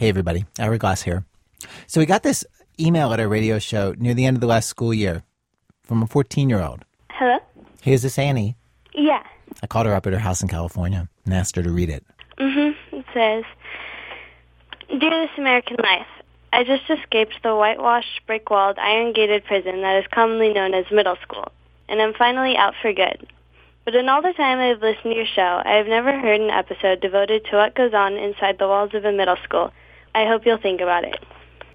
Hey, everybody. Ira Glass here. So we got this email at our radio show near the end of the last school year from a 14 year old. Hello? Hey, is this Annie? Yeah. I called her up at her house in California and asked her to read it. Mm-hmm. It says, Dear This American Life, I just escaped the whitewashed, brick-walled, iron-gated prison that is commonly known as middle school, and I'm finally out for good. But in all the time I've listened to your show, I have never heard an episode devoted to what goes on inside the walls of a middle school. I hope you'll think about it.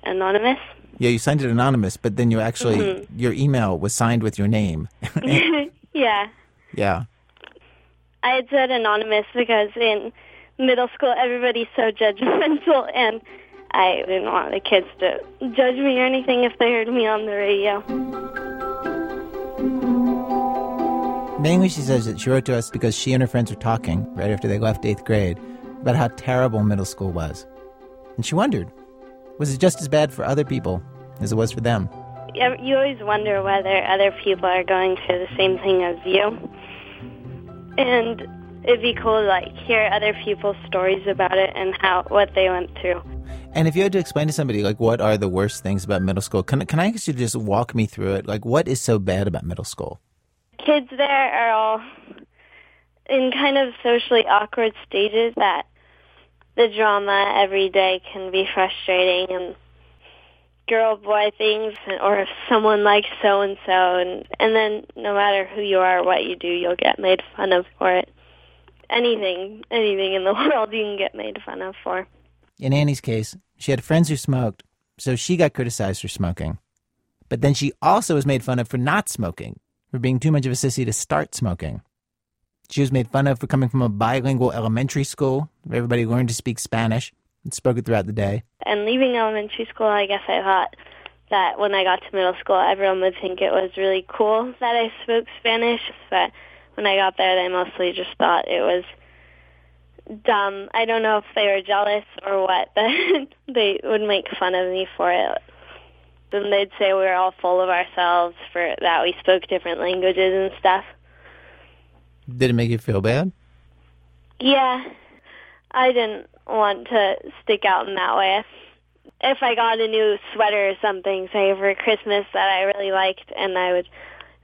Anonymous? Yeah, you signed it anonymous, but then you actually, Mm-hmm. your email was signed with your name. yeah. yeah. I had said anonymous because in middle school everybody's so judgmental and I didn't want the kids to judge me or anything if they heard me on the radio. Mainly, she says that she wrote to us because she and her friends were talking right after they left eighth grade about how terrible middle school was. And she wondered, was it just as bad for other people as it was for them? You you always wonder whether other people are going through the same thing as you. And it'd be cool to like hear other people's stories about it and how what they went through. And if you had to explain to somebody, like, what are the worst things about middle school, can, can I ask you to just walk me through it? Like, what is so bad about middle school? kids there are all in kind of socially awkward stages that the drama every day can be frustrating and girl boy things or if someone likes so and so and and then no matter who you are or what you do you'll get made fun of for it anything anything in the world you can get made fun of for In Annie's case, she had friends who smoked, so she got criticized for smoking. But then she also was made fun of for not smoking, for being too much of a sissy to start smoking. She was made fun of for coming from a bilingual elementary school where everybody learned to speak Spanish and spoke it throughout the day. and leaving elementary school, I guess I thought that when I got to middle school, everyone would think it was really cool that I spoke Spanish. But when I got there, they mostly just thought it was dumb. I don't know if they were jealous or what, but they would make fun of me for it. Then they'd say we were all full of ourselves for that we spoke different languages and stuff. Did it make you feel bad? Yeah, I didn't want to stick out in that way. If, I got a new sweater or something, say for Christmas that I really liked, and I would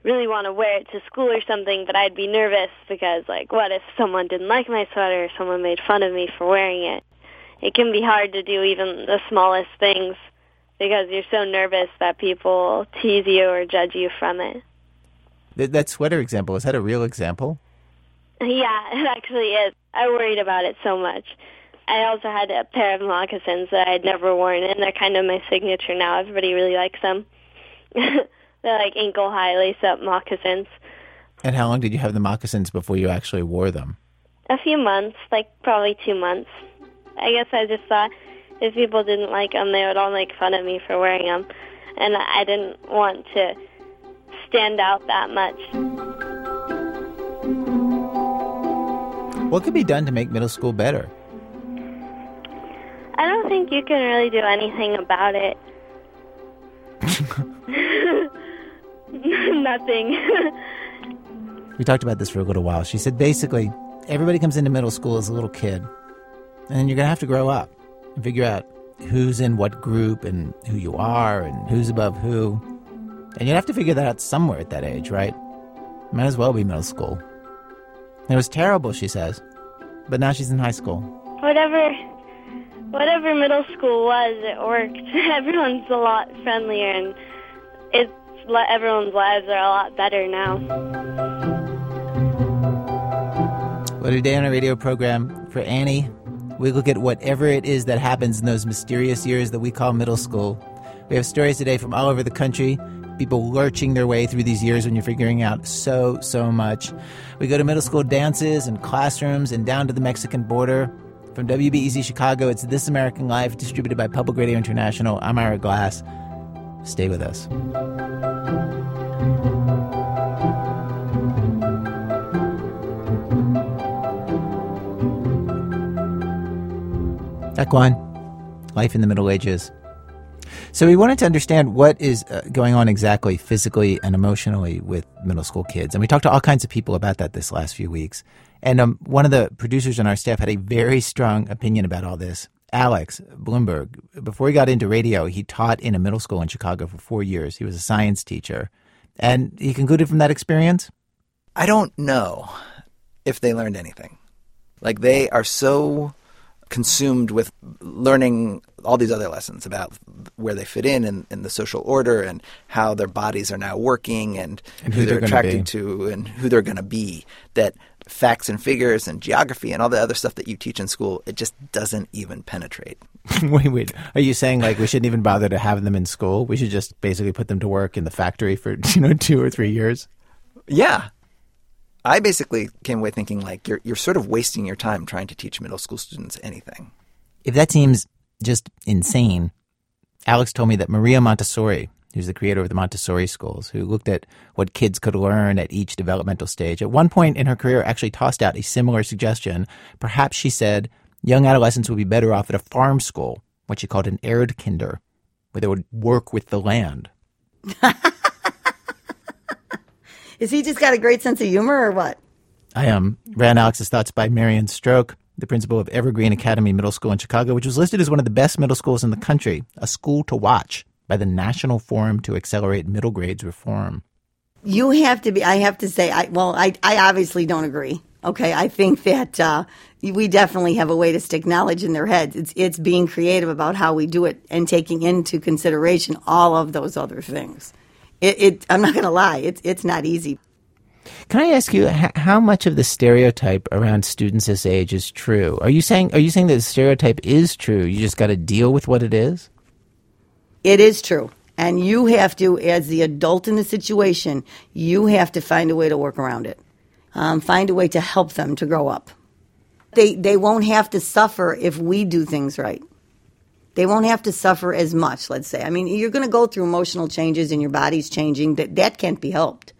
really want to wear it to school or something, but I'd be nervous because, like, what if someone didn't like my sweater or someone made fun of me for wearing it? It can be hard to do even the smallest things because you're so nervous that people tease you or judge you from it. Th- that sweater example, is that a real example? Yeah, it actually is. I worried about it so much. I also had a pair of moccasins that I'd never worn, and they're kind of my signature now. Everybody really likes them. they're like ankle high lace up moccasins. And how long did you have the moccasins before you actually wore them? A few months, like probably two months. I guess I just thought if people didn't like them, they would all make fun of me for wearing them, and I didn't want to stand out that much. What could be done to make middle school better? I don't think you can really do anything about it. Nothing. We talked about this for a little while. She said basically, everybody comes into middle school as a little kid, and then you're going to have to grow up and figure out who's in what group and who you are and who's above who. And you'd have to figure that out somewhere at that age, right? Might as well be middle school. It was terrible, she says. But now she's in high school. whatever, whatever middle school was, it worked. Everyone's a lot friendlier, and it's everyone's lives are a lot better now. Well, today on our radio program for Annie, we look at whatever it is that happens in those mysterious years that we call middle school. We have stories today from all over the country, people lurching their way through these years when you're figuring out so, so much. We go to middle school dances and classrooms and down to the Mexican border. From WBEZ Chicago, it's This American Life, distributed by Public Radio International. I'm Ira Glass. Stay with us. Act One, Life in the Middle Ages. So we wanted to understand what is uh, going on exactly physically and emotionally with middle school kids. And we talked to all kinds of people about that this last few weeks. And um, one of the producers on our staff had a very strong opinion about all this. Alex Blumberg, before he got into radio, he taught in a middle school in Chicago for four years. He was a science teacher. And he concluded from that experience? I don't know if they learned anything. Like they are so consumed with learning all these other lessons about where they fit in and, in the social order and how their bodies are now working and, And who, who they're, they're attracted to and who they're going to be. That facts and figures and geography and all the other stuff that you teach in school, it just doesn't even penetrate. wait, wait. Are you saying like we shouldn't even bother to have them in school? We should just basically put them to work in the factory for, you know, two or three years? Yeah. I basically came away thinking like you're you're sort of wasting your time trying to teach middle school students anything. If that seems just insane, Alex told me that Maria Montessori, who's the creator of the Montessori schools, who looked at what kids could learn at each developmental stage, at one point in her career actually tossed out a similar suggestion. Perhaps she said young adolescents would be better off at a farm school, what she called an Erdkinder, where they would work with the land. Is he just got a great sense of humor or what? I um, ran Alex's thoughts by Marion Stroke, the principal of Evergreen Academy Middle School in Chicago, which was listed as one of the best middle schools in the country, a school to watch by the National Forum to Accelerate Middle Grades Reform. You have to be, I have to say, I, well, I, I obviously don't agree. Okay. I think that, uh, we definitely have a way to stick knowledge in their heads. It's, it's being creative about how we do it and taking into consideration all of those other things. It, it I'm not going to lie. It's, it's not easy. Can I ask you how much of the stereotype around students this age is true? Are you saying are you saying that the stereotype is true? You just got to deal with what it is? It is true. And you have to, as the adult in the situation, you have to find a way to work around it. Um, find a way to help them to grow up. They, they won't have to suffer if we do things right. They won't have to suffer as much, let's say. I mean, you're going to go through emotional changes and your body's changing. That, that can't be helped.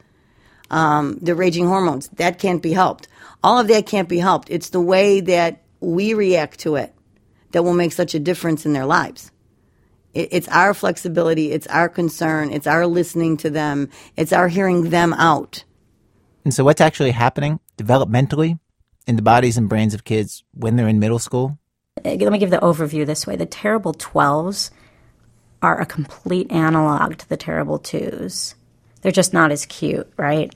Um, the raging hormones, that can't be helped. All of that can't be helped. It's the way that we react to it that will make such a difference in their lives. It, it's our flexibility, it's our concern, it's our listening to them, it's our hearing them out. And so what's actually happening developmentally in the bodies and brains of kids when they're in middle school? Uh, Let me give the overview this way. The terrible 12s are a complete analog to the terrible 2s. They're just not as cute, right?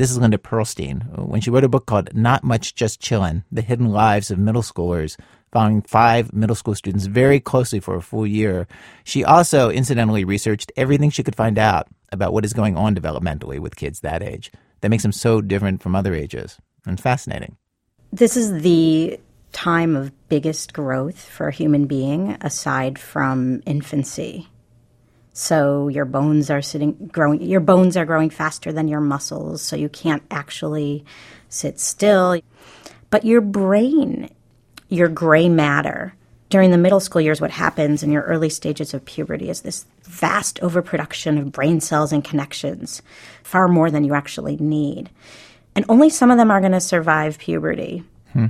This is Linda Perlstein. When she wrote a book called Not Much Just Chillin' The Hidden Lives of Middle Schoolers, following five middle school students very closely for a full year, she also incidentally researched everything she could find out about what is going on developmentally with kids that age that makes them so different from other ages and fascinating. This is the time of biggest growth for a human being aside from infancy. So your bones are sitting growing your bones are growing faster than your muscles, so you can't actually sit still. But your brain, your gray matter, during the middle school years, what happens in your early stages of puberty is this vast overproduction of brain cells and connections, far more than you actually need. And only some of them are going to survive puberty. Hmm.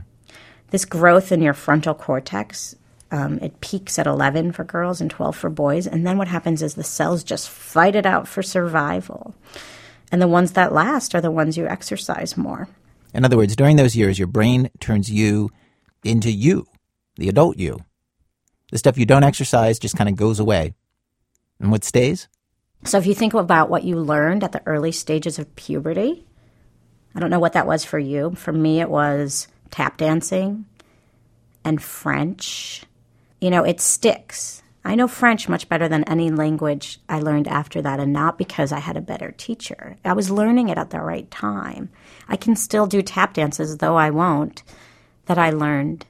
This growth in your frontal cortex, um, it peaks at 11 for girls and 12 for boys. And then what happens is the cells just fight it out for survival. And the ones that last are the ones you exercise more. In other words, during those years, your brain turns you into you, the adult you. The stuff you don't exercise just kind of goes away. And what stays? So if you think about what you learned at the early stages of puberty, I don't know what that was for you. For me, it was tap dancing and French. You know, it sticks. I know French much better than any language I learned after that, and not because I had a better teacher. I was learning it at the right time. I can still do tap dances, though I won't, that I learned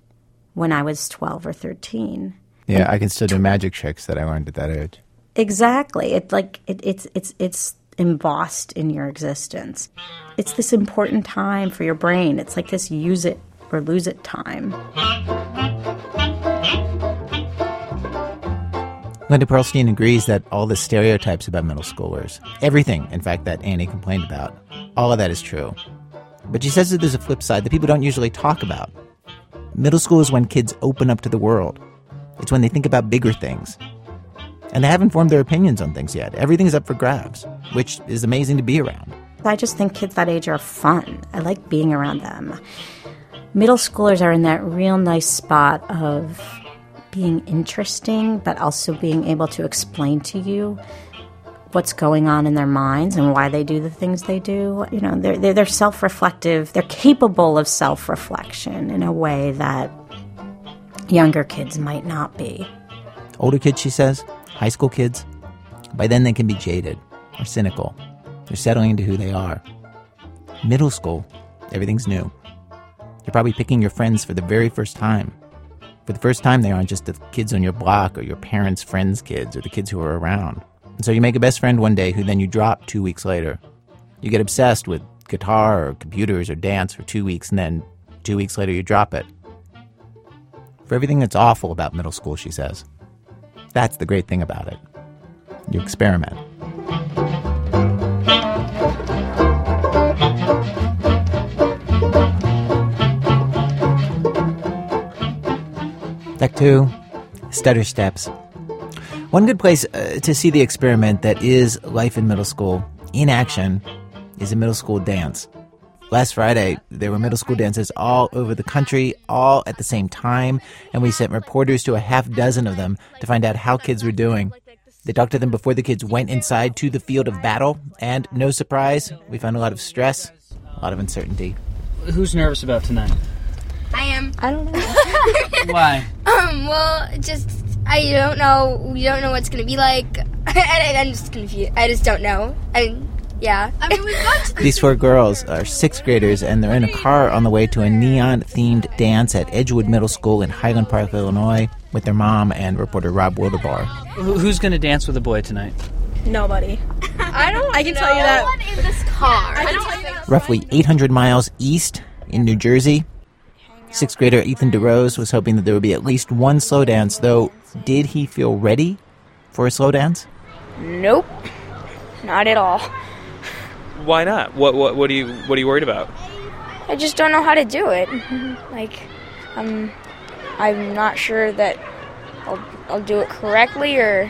when I was 12 or 13. Yeah, I can still do magic tricks that I learned at that age. Exactly. It like it, it's it's it's embossed in your existence. It's this important time for your brain. It's like this use it or lose it time. Linda Perlstein agrees that all the stereotypes about middle schoolers, everything, in fact, that Annie complained about, all of that is true. But she says that there's a flip side that people don't usually talk about. Middle school is when kids open up to the world. It's when they think about bigger things. And they haven't formed their opinions on things yet. Everything's up for grabs, which is amazing to be around. I just think kids that age are fun. I like being around them. Middle schoolers are in that real nice spot of being interesting, but also being able to explain to you what's going on in their minds and why they do the things they do. You know, they're, they're, they're self reflective, they're capable of self reflection in a way that younger kids might not be. Older kids, she says, high school kids, by then they can be jaded or cynical. They're settling into who they are. Middle school, everything's new. You're probably picking your friends for the very first time. For the first time, they aren't just the kids on your block or your parents' friends' kids or the kids who are around. And so you make a best friend one day who then you drop two weeks later. You get obsessed with guitar or computers or dance for two weeks and then two weeks later you drop it. For everything that's awful about middle school, she says. That's the great thing about it. You experiment. Act Two, stutter steps. One good place uh, to see the experiment that is life in middle school in action is a middle school dance. Last Friday, there were middle school dances all over the country, all at the same time, and we sent reporters to a half dozen of them to find out how kids were doing. They talked to them before the kids went inside to the field of battle, and no surprise, we found a lot of stress, a lot of uncertainty. Who's nervous about tonight? I am. I don't know. Why? Um, well, just I don't know. We don't know what's gonna be like. I, I'm just confused. I just don't know. I, yeah. I mean, we've got to These four girls are sixth graders, and they're in a car on the way to a neon themed dance at Edgewood Middle School in Highland Park, Illinois, with their mom and reporter Rob Wildeboer. Who's going to dance with a boy tonight? Nobody. I don't. I can tell you that. One in this car. I, don't think Roughly 800 miles east in New Jersey, sixth grader Ethan DeRose was hoping that there would be at least one slow dance, though, did he feel ready for a slow dance? Nope. Not at all. Why not? What what what are you what are you worried about? I just don't know how to do it. like, I'm, I'm not sure that I'll, I'll do it correctly or,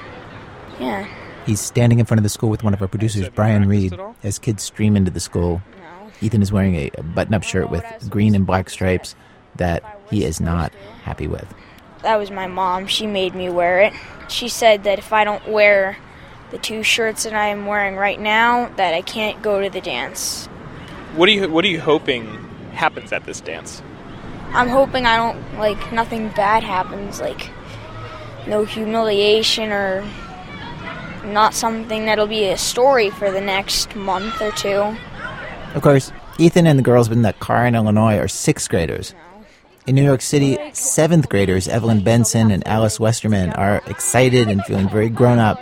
yeah. He's standing in front of the school with one of our producers, Brian Reed, as kids stream into the school. Ethan is wearing a, a button up shirt with green and black stripes that he is not happy with. That was my mom. She made me wear it. She said that if I don't wear the two shirts that I'm wearing right now, that I can't go to the dance. What are you what are you hoping happens at this dance? I'm hoping I don't like nothing bad happens, like no humiliation or not something that'll be a story for the next month or two. Of course, Ethan and the girls in that car in Illinois are sixth graders. In New York City, seventh graders Evelyn Benson and Alice Westerman are excited and feeling very grown up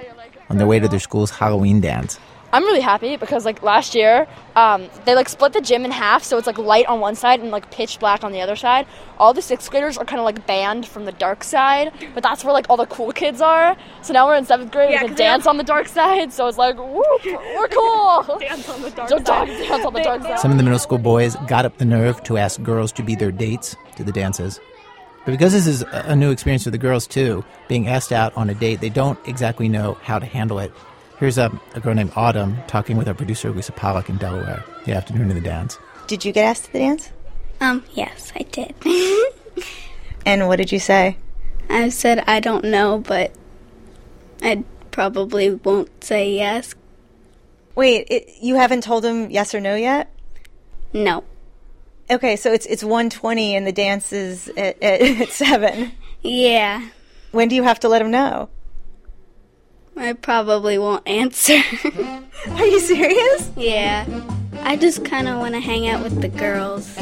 on their way to their school's Halloween dance. I'm really happy because like last year, um, they like split the gym in half, so it's like light on one side and like pitch black on the other side. All the sixth graders are kind of like banned from the dark side, but that's where like all the cool kids are. So now we're in seventh grade, we can dance on the dark side. So it's like, whoop, we're cool. dance on the dark side. Dance on the dark side. Some of the middle school boys got up the nerve to ask girls to be their dates to the dances. But because this is a a new experience for the girls too, being asked out on a date, they don't exactly know how to handle it. Here's a, a girl named Autumn talking with our producer Lisa Pollak in Delaware the afternoon of the dance. Did you get asked to the dance? Um, yes, I did. And what did you say? I said I don't know, but I probably won't say yes. Wait, it, you haven't told him yes or no yet? No. Okay, so it's it's 120 and the dance is at, at, at 7. Yeah, When do you have to let him know? I probably won't answer. Are you serious? yeah. I just kind of want to hang out with the girls.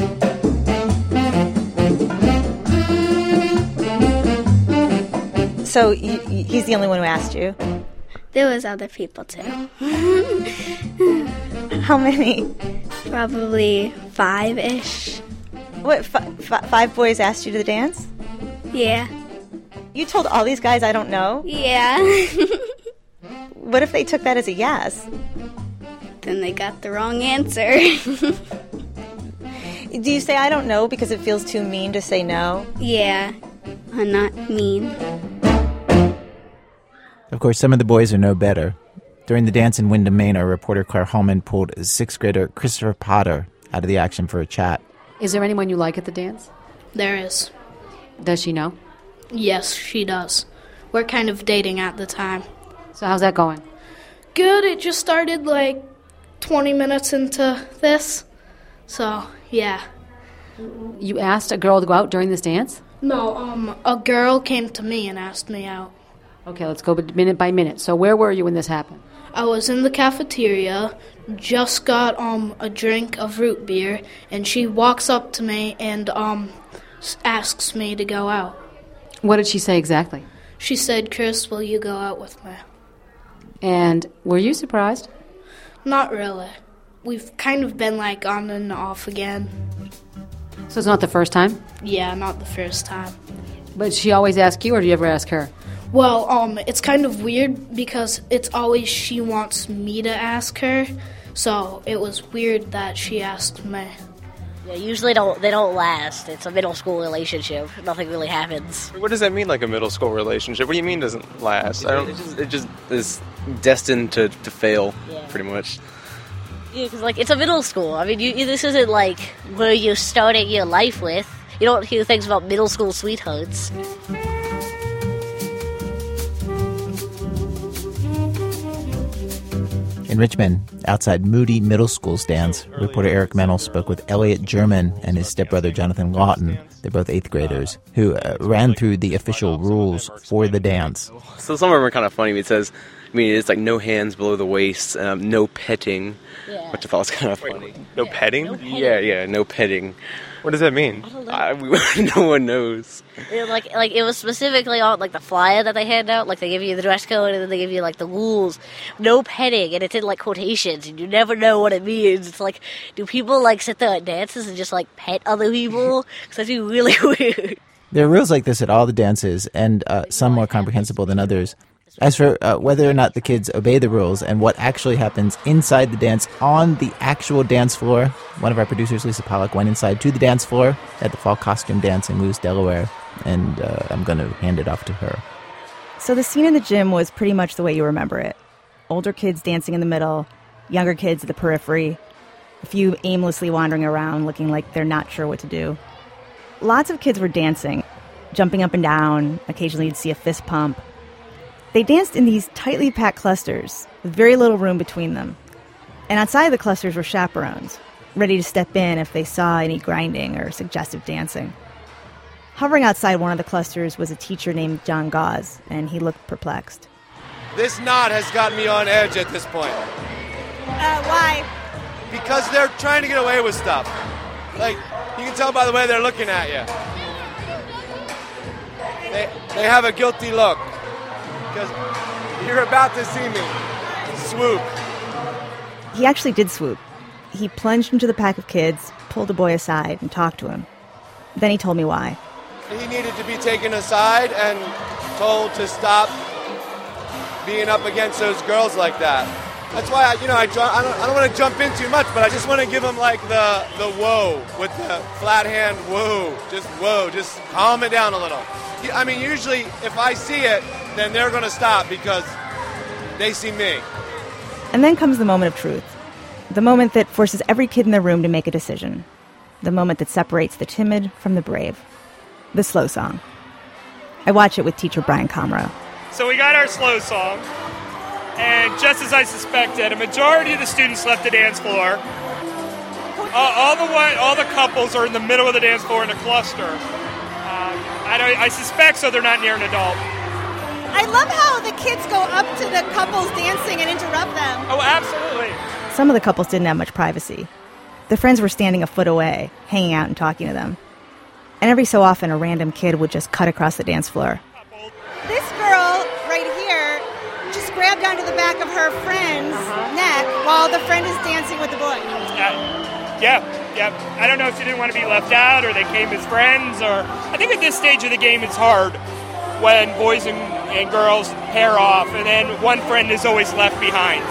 So y- y- he's the only one who asked you. There was other people too. How many? Probably five-ish. What, f- f- five boys asked you to the dance? Yeah. You told all these guys I don't know? Yeah. What if they took that as a yes? then they got the wrong answer. Do you say I don't know because it feels too mean to say no? yeah. I'm not mean. Of course, some of the boys are no better. During the dance in Windham, Maine, our reporter Claire Holman pulled sixth grader Christopher Potter out of the action for a chat. Is there anyone you like at the dance? There is. Does she know? Yes, she does. We're kind of dating at the time. So how's that going? Good. It just started like 20 minutes into this. So, yeah. You asked a girl to go out during this dance? No, um, a girl came to me and asked me out. Okay, let's go minute by minute. So where were you when this happened? I was in the cafeteria, just got um a drink of root beer, and she walks up to me and um asks me to go out. What did she say exactly? She said, "Chris, will you go out with me?" And were you surprised? Not really. We've kind of been like on and off again. So it's not the first time? Yeah, not the first time. But she always asks you, or do you ever ask her? Well, um, it's kind of weird because it's always she wants me to ask her. So it was weird that she asked me. Yeah, usually don't they don't last. It's a middle school relationship. Nothing really happens. What does that mean, like a middle school relationship? What do you mean doesn't last? I don't. It just, it just is destined to, to fail, pretty much. Yeah, because like it's a middle school. I mean, you, you- this isn't like where you're starting your life with. You don't hear things about middle school sweethearts. In Richmond, outside Moody Middle School stands, reporter Eric Mennel spoke with Elliot German and his stepbrother Jonathan Lawton. They're both eighth graders who uh, ran through the official rules for the dance. So some of them are kind of funny. It says, I mean, it's like no hands below the waist, um, no petting, which I thought was kind of funny. No petting? Yeah, yeah, no petting. What does that mean? I, no one knows. It, like like it was specifically on like the flyer that they hand out. Like they give you the dress code and then they give you like the rules. No petting, and it's in like quotations, and you never know what it means. It's like, do people like sit there at dances and just like pet other people? Because that'd be really weird. There are rules like this at all the dances, and uh, some more comprehensible than others. As for uh, whether or not the kids obey the rules and what actually happens inside the dance on the actual dance floor, one of our producers, Lisa Pollak, went inside to the dance floor at the fall costume dance in Moose, Delaware, and uh, I'm going to hand it off to her. So the scene in the gym was pretty much the way you remember it. Older kids dancing in the middle, younger kids at the periphery, a few aimlessly wandering around looking like they're not sure what to do. Lots of kids were dancing, jumping up and down, occasionally you'd see a fist pump. They danced in these tightly packed clusters with very little room between them. And outside the clusters were chaperones, ready to step in if they saw any grinding or suggestive dancing. Hovering outside one of the clusters was a teacher named John Gauze, and he looked perplexed. This knot has got me on edge at this point. Uh, why? Because they're trying to get away with stuff. Like, you can tell by the way they're looking at you. They, they have a guilty look. Because you're about to see me swoop. He actually did swoop. He plunged into the pack of kids, pulled a boy aside, and talked to him. Then he told me why. He needed to be taken aside and told to stop being up against those girls like that. That's why I, you know, I, I don't, I don't want to jump in too much, but I just want to give him like the the whoa with the flat hand whoa, just whoa, just calm it down a little. I mean, usually if I see it, then they're going to stop because they see me. And then comes the moment of truth. The moment that forces every kid in the room to make a decision. The moment that separates the timid from the brave. The slow song. I watch it with teacher Brian Comroe. So we got our slow song, and just as I suspected, a majority of the students left the dance floor. Uh, all the one, all the couples are in the middle of the dance floor in a cluster. Um, I, don't, I suspect so they're not near an adult. I love how the kids go up to the couples dancing and interrupt them. Oh, absolutely. Some of the couples didn't have much privacy. The friends were standing a foot away, hanging out and talking to them. And every so often, a random kid would just cut across the dance floor. This girl right here just grabbed onto the back of her friend's Uh-huh. neck while the friend is dancing with the boy. Uh, yeah, yeah. I don't know if she didn't want to be left out or they came as friends or. I think at this stage of the game it's hard when boys and, and girls pair off and then one friend is always left behind.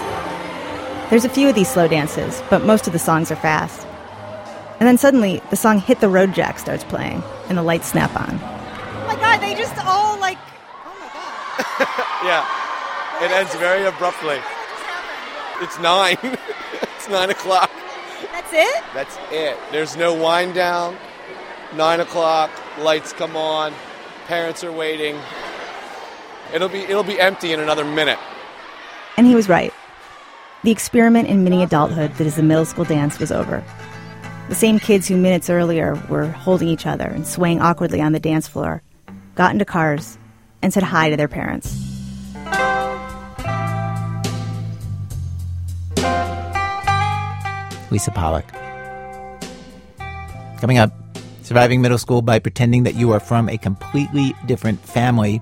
There's a few of these slow dances, but most of the songs are fast. And then suddenly, the song Hit the Road Jack starts playing, and the lights snap on. Oh my god, they just all like. Oh my god. yeah, it ends very abruptly. It's nine. it's nine o'clock. That's it? That's it. There's no wind down. Nine o'clock, lights come on, Parents are waiting. It'll be it'll be empty in another minute. And he was right. The experiment in mini adulthood that is the middle school dance was over. The same kids who minutes earlier were holding each other and swaying awkwardly on the dance floor got into cars and said hi to their parents. Lisa Pollak. Coming up, surviving middle school by pretending that you are from a completely different family.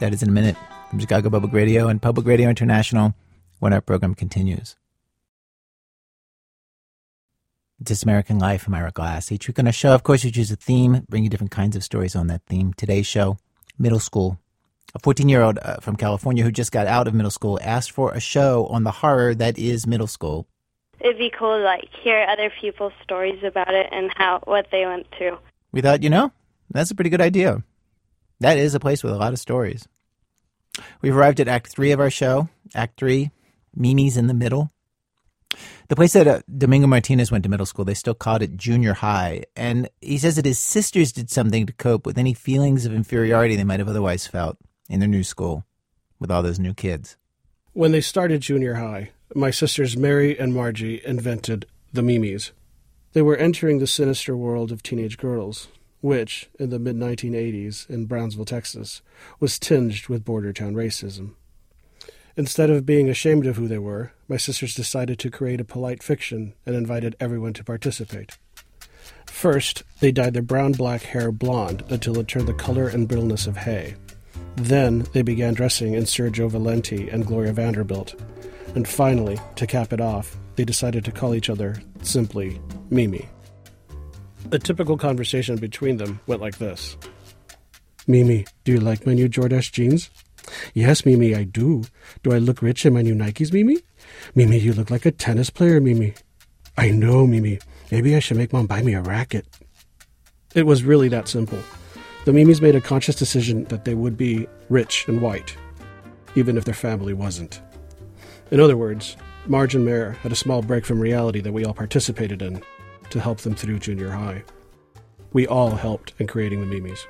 That is in a minute from Chicago Public Radio and Public Radio International when our program continues. This American Life. I'm Ira Glass. Each week on our show, of course, we choose a theme, bring you different kinds of stories on that theme. Today's show, middle school. A 14 year old uh, from California who just got out of middle school asked for a show on the horror that is middle school. It'd be cool to like hear other people's stories about it and how what they went through. We thought, you know, that's a pretty good idea. That is a place with a lot of stories. We've arrived at Act Three of our show. Act Three, Mimi's in the middle. The place that uh, Domingo Martinez went to middle school, they still called it junior high. And he says that his sisters did something to cope with any feelings of inferiority they might have otherwise felt in their new school with all those new kids. When they started junior high, my sisters Mary and Margie invented the Mimis. They were entering the sinister world of teenage girls, which, in the mid 1980s in Brownsville, Texas, was tinged with border town racism. Instead of being ashamed of who they were, my sisters decided to create a polite fiction and invited everyone to participate. First, they dyed their brown black hair blonde until it turned the color and brittleness of hay. Then they began dressing in Sergio Valente and Gloria Vanderbilt. And finally, to cap it off, they decided to call each other simply Mimi. A typical conversation between them went like this Mimi, do you like my new Jordache jeans? Yes, Mimi, I do. Do I look rich in my new Nikes, Mimi? Mimi, you look like a tennis player, Mimi. I know, Mimi. Maybe I should make mom buy me a racket. It was really that simple. The Mimis made a conscious decision that they would be rich and white, even if their family wasn't. In other words, Marge and Mare had a small break from reality that we all participated in to help them through junior high. We all helped in creating the Mimis.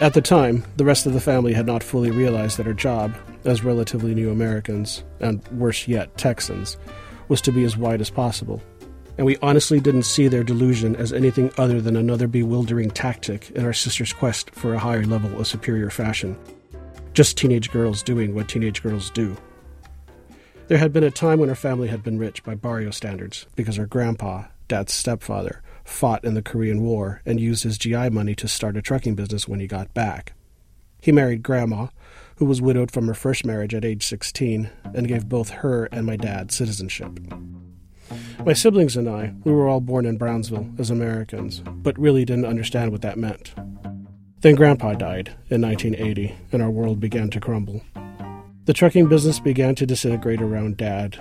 At the time, the rest of the family had not fully realized that our job, as relatively new Americans, and worse yet, Texans, was to be as wide as possible. And we honestly didn't see their delusion as anything other than another bewildering tactic in our sister's quest for a higher level of superior fashion. Just teenage girls doing what teenage girls do. There had been a time when our family had been rich by barrio standards because our grandpa, dad's stepfather, fought in the Korean War and used his GI money to start a trucking business when he got back. He married Grandma, who was widowed from her first marriage at age 16, and gave both her and my dad citizenship. My siblings and I, we were all born in Brownsville as Americans, but really didn't understand what that meant. Then Grandpa died in 1980, and our world began to crumble. The trucking business began to disintegrate around Dad,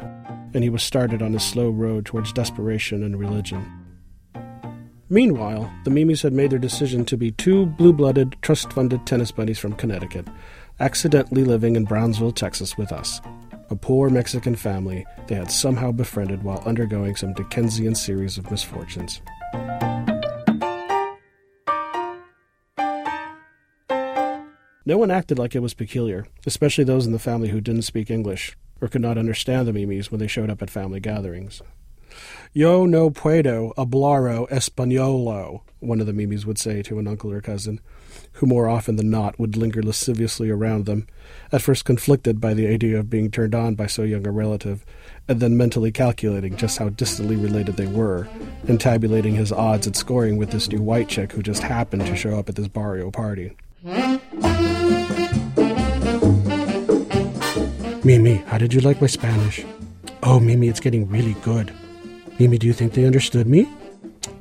and he was started on his slow road towards desperation and religion. Meanwhile, the Mimis had made their decision to be two blue blooded, trust funded tennis buddies from Connecticut, accidentally living in Brownsville, Texas with us. A poor Mexican family they had somehow befriended while undergoing some Dickensian series of misfortunes. No one acted like it was peculiar, especially those in the family who didn't speak English or could not understand the Mimis when they showed up at family gatherings. Yo no puedo hablaro españolo, one of the Mimis would say to an uncle or cousin, who more often than not would linger lasciviously around them, at first conflicted by the idea of being turned on by so young a relative, and then mentally calculating just how distantly related they were, and tabulating his odds at scoring with this new white chick who just happened to show up at this barrio party. Mimi, how did you like my Spanish? Oh, Mimi, it's getting really good. Mimi, do you think they understood me?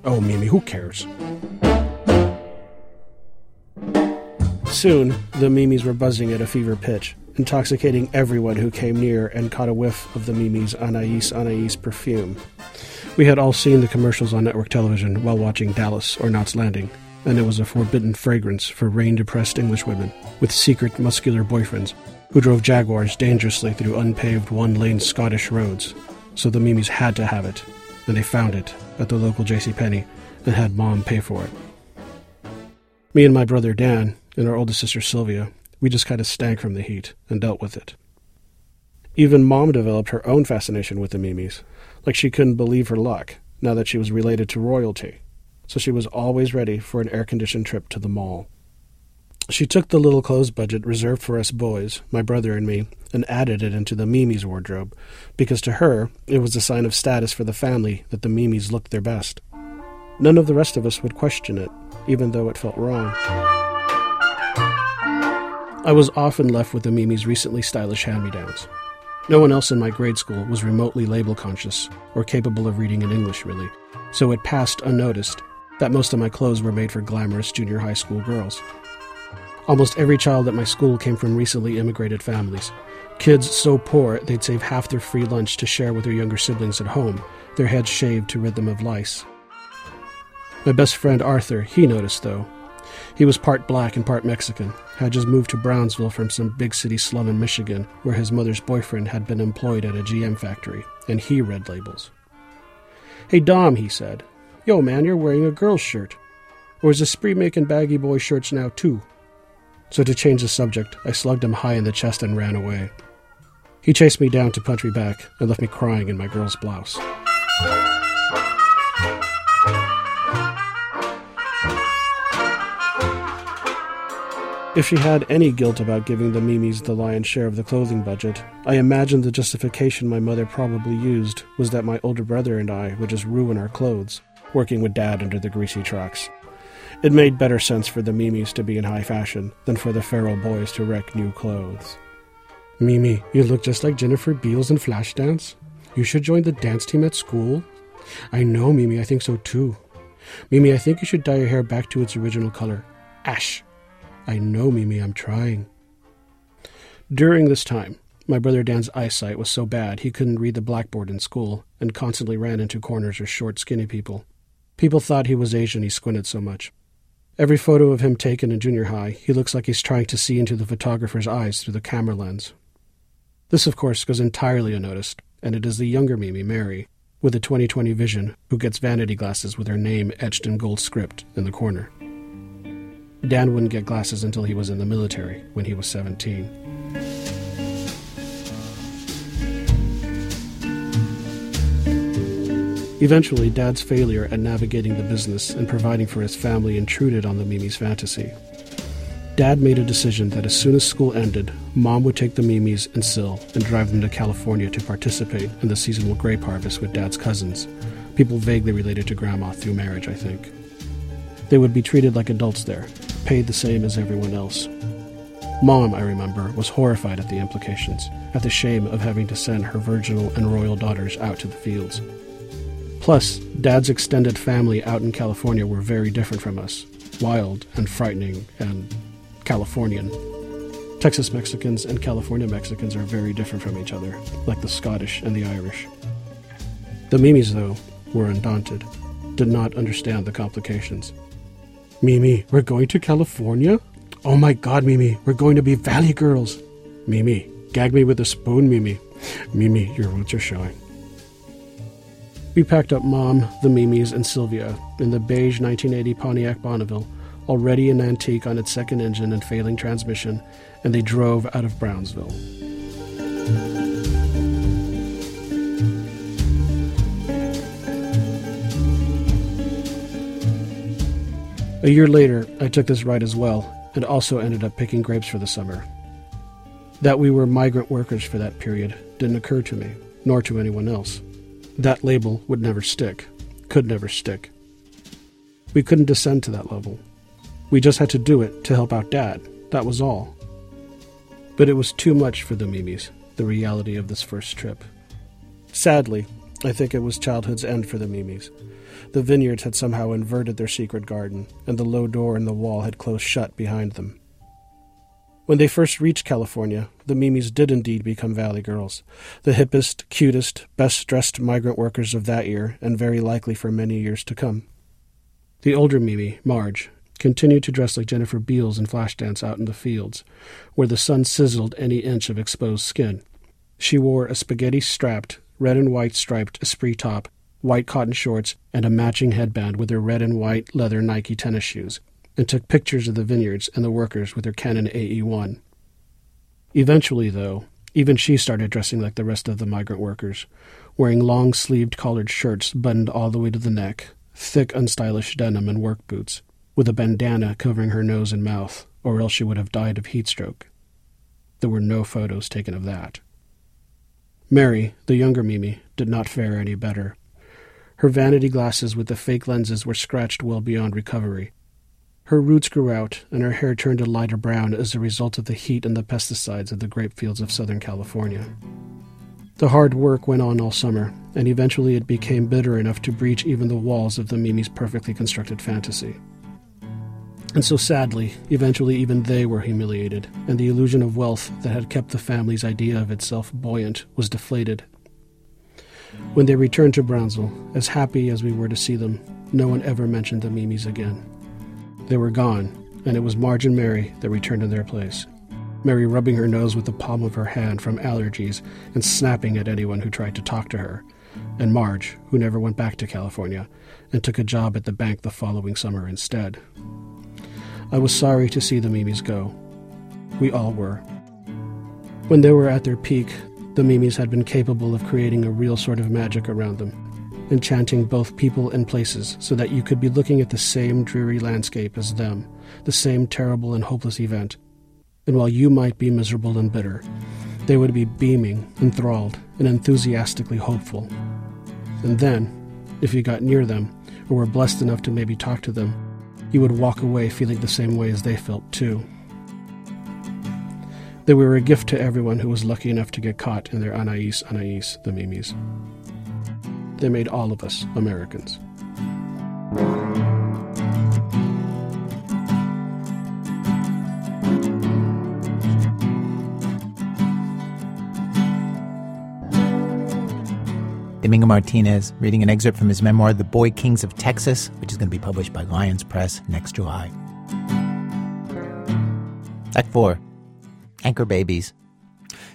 Oh, Mimi, who cares? Soon, the Mimis were buzzing at a fever pitch, intoxicating everyone who came near and caught a whiff of the Mimi's Anais Anais perfume. We had all seen the commercials on network television while watching Dallas or Knots Landing, and it was a forbidden fragrance for rain depressed English women with secret muscular boyfriends who drove Jaguars dangerously through unpaved one lane Scottish roads. So the Mimis had to have it, and they found it at the local J.C. Penney and had mom pay for it. Me and my brother Dan and our oldest sister Sylvia, we just kind of stank from the heat and dealt with it. Even mom developed her own fascination with the Mimis, like she couldn't believe her luck now that she was related to royalty, so she was always ready for an air conditioned trip to the mall. She took the little clothes budget reserved for us boys, my brother and me, and added it into the Mimi's wardrobe, because to her it was a sign of status for the family that the Mimis looked their best. None of the rest of us would question it, even though it felt wrong. I was often left with the Mimi's recently stylish hand me downs. No one else in my grade school was remotely label conscious or capable of reading in English, really, so it passed unnoticed that most of my clothes were made for glamorous junior high school girls. Almost every child at my school came from recently immigrated families. Kids so poor they'd save half their free lunch to share with their younger siblings at home, their heads shaved to rid them of lice. My best friend Arthur, he noticed though. He was part black and part Mexican, had just moved to Brownsville from some big city slum in Michigan where his mother's boyfriend had been employed at a GM factory, and he read labels. Hey Dom, he said, Yo man, you're wearing a girl's shirt. Or is Esprit making baggy boy shirts now too? So to change the subject, I slugged him high in the chest and ran away. He chased me down to punch me back and left me crying in my girl's blouse. If she had any guilt about giving the Mimis the lion's share of the clothing budget, I imagine the justification my mother probably used was that my older brother and I would just ruin our clothes, working with Dad under the greasy trucks. It made better sense for the Mimis to be in high fashion than for the feral boys to wreck new clothes. Mimi, you look just like Jennifer Beals in Flashdance. You should join the dance team at school. I know, Mimi, I think so too. Mimi, I think you should dye your hair back to its original color ash. I know, Mimi, I'm trying. During this time, my brother Dan's eyesight was so bad he couldn't read the blackboard in school and constantly ran into corners or short, skinny people. People thought he was Asian, he squinted so much. Every photo of him taken in junior high, he looks like he's trying to see into the photographer's eyes through the camera lens. This, of course, goes entirely unnoticed, and it is the younger Mimi, Mary, with a 2020 vision, who gets vanity glasses with her name etched in gold script in the corner. Dan wouldn't get glasses until he was in the military, when he was 17. Eventually, Dad's failure at navigating the business and providing for his family intruded on the Mimi's fantasy. Dad made a decision that as soon as school ended, Mom would take the Mimis and Sil and drive them to California to participate in the seasonal grape harvest with Dad's cousins, people vaguely related to Grandma through marriage, I think. They would be treated like adults there, paid the same as everyone else. Mom, I remember, was horrified at the implications, at the shame of having to send her virginal and royal daughters out to the fields. Plus, Dad's extended family out in California were very different from us wild and frightening and Californian. Texas Mexicans and California Mexicans are very different from each other, like the Scottish and the Irish. The Mimis, though, were undaunted, did not understand the complications. Mimi, we're going to California? Oh my god, Mimi, we're going to be Valley Girls. Mimi, gag me with a spoon, Mimi. Mimi, your roots are showing. We packed up Mom, the Mimis, and Sylvia in the beige 1980 Pontiac Bonneville, already an antique on its second engine and failing transmission, and they drove out of Brownsville. A year later, I took this ride as well, and also ended up picking grapes for the summer. That we were migrant workers for that period didn't occur to me, nor to anyone else that label would never stick, could never stick. We couldn't descend to that level. We just had to do it to help out Dad. That was all. But it was too much for the Mimis, the reality of this first trip. Sadly, I think it was childhood's end for the Mimis. The vineyards had somehow inverted their secret garden, and the low door in the wall had closed shut behind them. When they first reached California, the Mimis did indeed become Valley Girls, the hippest, cutest, best dressed migrant workers of that year, and very likely for many years to come. The older Mimi, Marge, continued to dress like Jennifer Beals in Flashdance out in the fields, where the sun sizzled any inch of exposed skin. She wore a spaghetti strapped, red and white striped esprit top white cotton shorts, and a matching headband with her red and white leather Nike tennis shoes, and took pictures of the vineyards and the workers with their Canon AE1. Eventually, though, even she started dressing like the rest of the migrant workers, wearing long sleeved collared shirts buttoned all the way to the neck, thick, unstylish denim, and work boots, with a bandana covering her nose and mouth, or else she would have died of heat stroke. There were no photos taken of that. Mary, the younger Mimi, did not fare any better. Her vanity glasses with the fake lenses were scratched well beyond recovery. Her roots grew out, and her hair turned a lighter brown as a result of the heat and the pesticides of the grape fields of Southern California. The hard work went on all summer, and eventually it became bitter enough to breach even the walls of the Mimi's perfectly constructed fantasy. And so sadly, eventually even they were humiliated, and the illusion of wealth that had kept the family's idea of itself buoyant was deflated. When they returned to Brownsville, as happy as we were to see them, no one ever mentioned the Mimis again. They were gone, and it was Marge and Mary that returned in their place. Mary rubbing her nose with the palm of her hand from allergies and snapping at anyone who tried to talk to her, and Marge, who never went back to California and took a job at the bank the following summer instead. I was sorry to see the Mimis go. We all were. When they were at their peak, the Mimis had been capable of creating a real sort of magic around them, enchanting both people and places so that you could be looking at the same dreary landscape as them, the same terrible and hopeless event. And while you might be miserable and bitter, they would be beaming, enthralled, and enthusiastically hopeful. And then, if you got near them, or were blessed enough to maybe talk to them, you would walk away feeling the same way as they felt, too. They were a gift to everyone who was lucky enough to get caught in their Anais Anais, the Mimis. They made all of us Americans. Domingo Martinez reading an excerpt from his memoir, The Boy Kings of Texas, which is going to be published by Lyons Press next July. Act 4 Anchor Babies.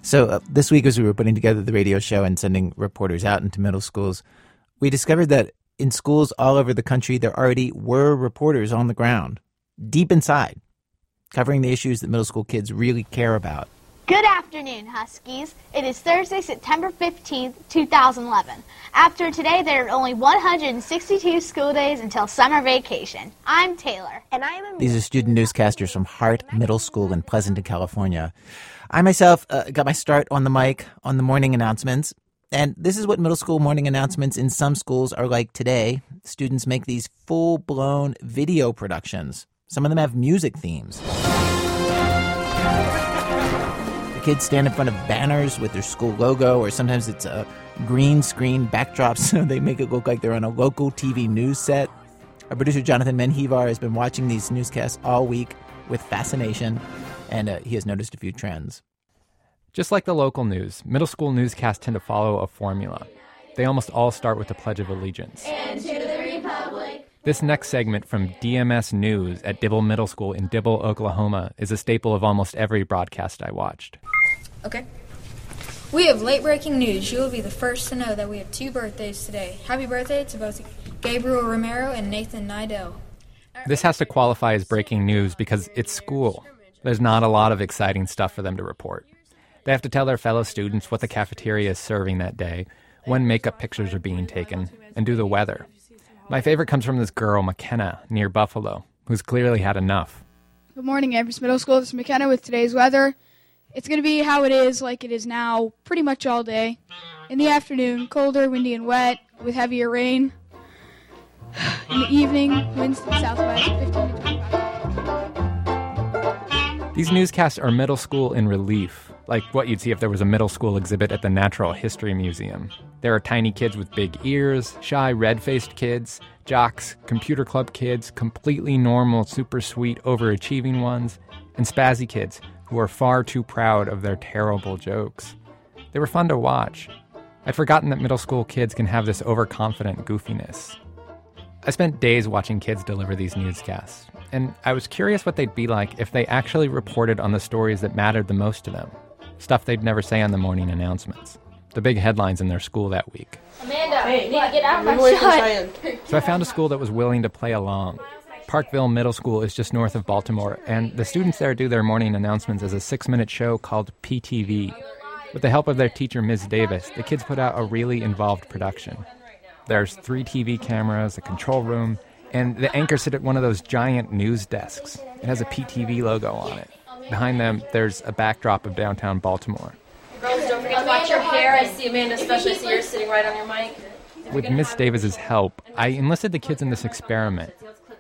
So, uh, this week, as we were putting together the radio show and sending reporters out into middle schools, we discovered that in schools all over the country, there already were reporters on the ground, deep inside, covering the issues that middle school kids really care about. Good afternoon, Huskies. It is Thursday, September 15th, 2011. After today, there are only 162 school days until summer vacation. I'm Taylor, and I am a These are student newscasters from Hart Middle School in Pleasanton, California. I myself uh, got my start on the mic on the morning announcements. And this is what middle school morning announcements in some schools are like today. Students make these full blown video productions. Some of them have music themes. The kids stand in front of banners with their school logo, or sometimes it's a green screen backdrop so they make it look like they're on a local TV news set. Our producer Jonathan Menjivar, has been watching these newscasts all week with fascination, and uh, he has noticed a few trends. Just like the local news, middle school newscasts tend to follow a formula. They almost all start with the Pledge of Allegiance. And to the Republic. This next segment from DMS News at Dibble Middle School in Dibble, Oklahoma, is a staple of almost every broadcast I watched. Okay. We have late breaking news. You will be the first to know that we have two birthdays today. Happy birthday to both Gabriel Romero and Nathan Nidell. This has to qualify as breaking news because it's school. There's not a lot of exciting stuff for them to report. They have to tell their fellow students what the cafeteria is serving that day, when makeup pictures are being taken, and do the weather. My favorite comes from this girl, McKenna, near Buffalo, who's clearly had enough. Good morning, Amherst Middle School. This is McKenna with today's weather. It's going to be how it is, like it is now, pretty much all day. In the afternoon, colder, windy, and wet, with heavier rain. In the evening, winds to the southwest, 15 to 25. These newscasts are middle school in relief, like what you'd see if there was a middle school exhibit at the Natural History Museum. There are tiny kids with big ears, shy red faced kids, jocks, computer club kids, completely normal, super sweet, overachieving ones, and spazzy kids who are far too proud of their terrible jokes. They were fun to watch. I'd forgotten that middle school kids can have this overconfident goofiness. I spent days watching kids deliver these newscasts, and I was curious what they'd be like if they actually reported on the stories that mattered the most to them stuff they'd never say on the morning announcements. the big headlines in their school that week. Amanda, you need to get out of my shot. So I found a school that was willing to play along. Parkville Middle School is just north of Baltimore, and the students there do their morning announcements as a six minute show called PTV. With the help of their teacher, Ms. Davis, the kids put out a really involved production. There's three TV cameras, a control room, and the anchors sit at one of those giant news desks. It has a PTV logo on it. Behind them, there's a backdrop of downtown Baltimore. Girls, don't forget to watch your hair. I see Amanda, especially see you're sitting right on your mic. With Miss Davis's help, I enlisted the kids in this experiment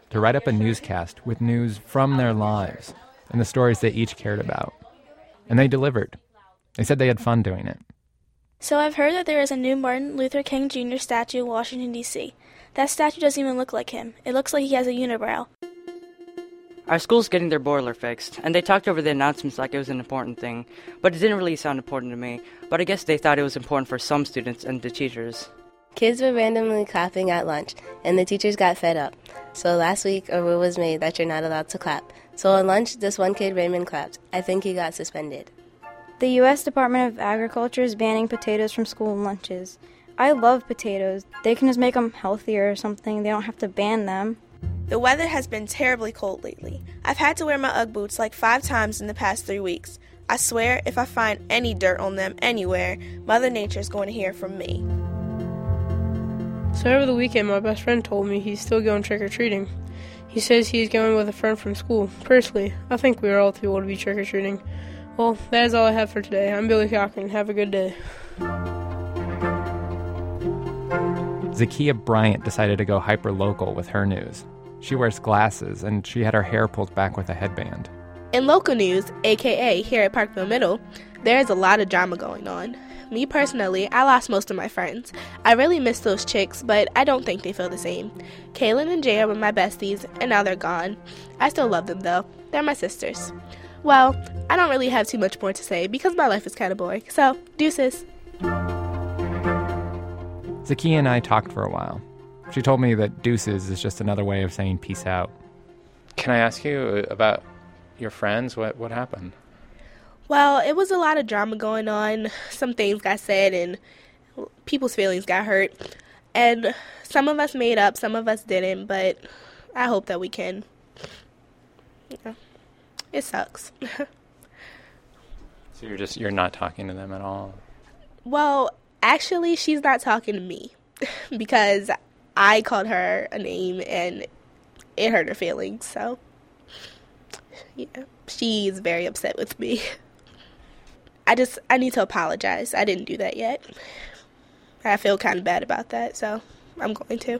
to write up a newscast with news from their lives and the stories they each cared about. And they delivered. They said they had fun doing it. So I've heard that there is a new Martin Luther King Jr. statue in Washington, D.C. That statue doesn't even look like him. It looks like he has a unibrow. Our school's getting their boiler fixed, and they talked over the announcements like it was an important thing, but it didn't really sound important to me. But I guess they thought it was important for some students and the teachers. Kids were randomly clapping at lunch, and the teachers got fed up. So last week, a rule was made that you're not allowed to clap. So on lunch, this one kid, Raymond, clapped. I think he got suspended. The U.S. Department of Agriculture is banning potatoes from school lunches. I love potatoes. They can just make them healthier or something. They don't have to ban them. The weather has been terribly cold lately. I've had to wear my Ugg boots like five times in the past three weeks. I swear, if I find any dirt on them anywhere, Mother Nature is going to hear from me. So over the weekend, my best friend told me he's still going trick or treating. He says he's going with a friend from school. Personally, I think we are all too old to be trick or treating. Well, that is all I have for today. I'm Billy Cochran. Have a good day. Zakia Bryant decided to go hyper local with her news. She wears glasses and she had her hair pulled back with a headband. In local news, aka here at Parkville Middle, there is a lot of drama going on. Me personally, I lost most of my friends. I really miss those chicks, but I don't think they feel the same. Kaylin and Jaya were my besties, and now they're gone. I still love them though. They're my sisters. Well, I don't really have too much more to say because my life is kind of boring. So, deuces. Zakia and I talked for a while. She told me that deuces is just another way of saying peace out. Can I ask you about your friends? What what happened? Well, it was a lot of drama going on. Some things got said, and people's feelings got hurt. And some of us made up, some of us didn't, but I hope that we can. Yeah. It sucks. So you're just you're not talking to them at all. well, actually, she's not talking to me because I called her a name and it hurt her feelings. So, yeah, she's very upset with me. I just I need to apologize. I didn't do that yet. I feel kind of bad about that, so I'm going to.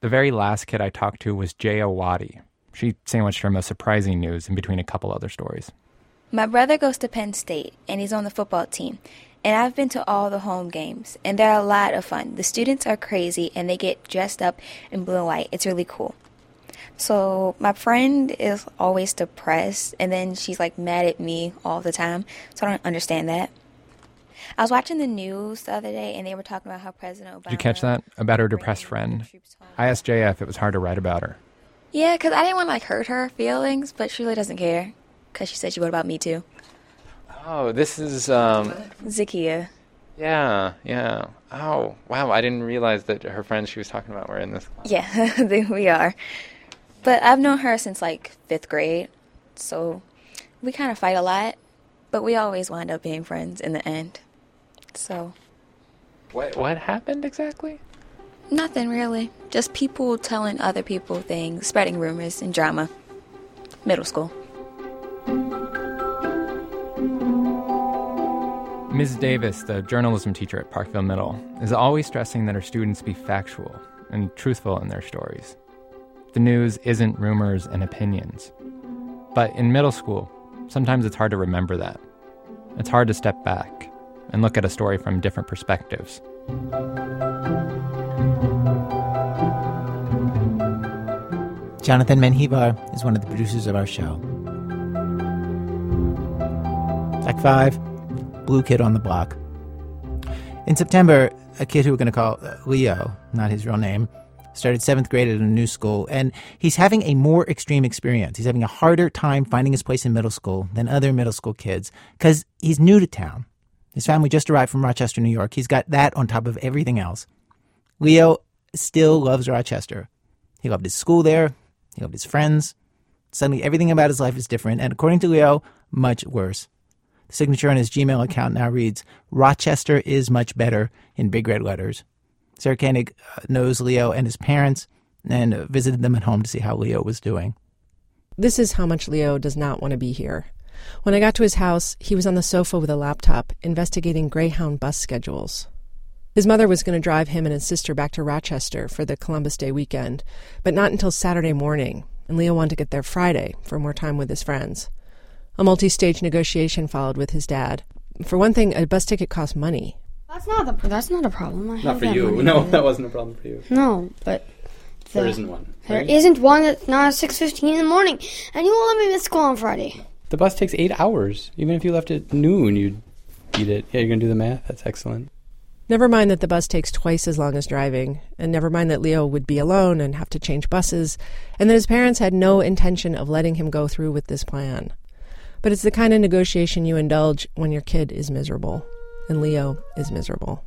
The very last kid I talked to was Jaya Wadi. She sandwiched her most surprising news in between a couple other stories. My brother goes to Penn State, and he's on the football team. And I've been to all the home games, and they're a lot of fun. The students are crazy, and they get dressed up in blue and white. It's really cool. So my friend is always depressed, and then she's like mad at me all the time. So I don't understand that. I was watching the news the other day, and they were talking about how President Obama. Did you catch that about her depressed friend? I asked Jaya if it was hard to write about her. Yeah, because I didn't want to like hurt her feelings, but she really doesn't care. Because she said she wrote about me too. Oh, this is um Zakia. yeah, yeah. Oh, wow, I didn't realize that her friends she was talking about were in this. Yeah, we are. But I've known her since like fifth grade, so we kind of fight a lot, but we always wind up being friends in the end. So What what happened exactly? nothing really, just people telling other people things, spreading rumors and drama. Middle school. Ms. Davis, the journalism teacher at Parkville Middle, is always stressing that her students be factual and truthful in their stories. The news isn't rumors and opinions. But in middle school, sometimes it's hard to remember that. It's hard to step back and look at a story from different perspectives. Jonathan Menjivar is one of the producers of our show. Act 5, Blue Kid on the Block. In September, a kid who we're going to call uh, Leo, not his real name, started seventh grade at a new school, and he's having a more extreme experience. He's having a harder time finding his place in middle school than other middle school kids because he's new to town. His family just arrived from Rochester, New York. He's got that on top of everything else. Leo still loves Rochester. He loved his school there, he loved his friends. Suddenly, everything about his life is different, and according to Leo, much worse. The signature on his Gmail account now reads Rochester is much better in big red letters. Sarah Koenig uh, knows Leo and his parents and visited them at home to see how Leo was doing. This is how much Leo does not want to be here. When I got to his house, he was on the sofa with a laptop, investigating Greyhound bus schedules. His mother was going to drive him and his sister back to Rochester for the Columbus Day weekend, but not until Saturday morning, and Leo wanted to get there Friday for more time with his friends. A multi stage negotiation followed with his dad. For one thing, a bus ticket costs money. That's not the, that's not a problem. I Not for you. No, for- that wasn't a problem for you. No, but There the- isn't one. There right? not one that's not at six fifteen in the morning, and you won't let me miss school on Friday. The bus takes eight hours. Even if you left at noon, you'd beat it. Yeah, you're gonna do the math. That's excellent. Never mind that the bus takes twice as long as driving, and never mind that Leo would be alone and have to change buses, and that his parents had no intention of letting him go through with this plan. But it's the kind of negotiation you indulge when your kid is miserable, and Leo is miserable.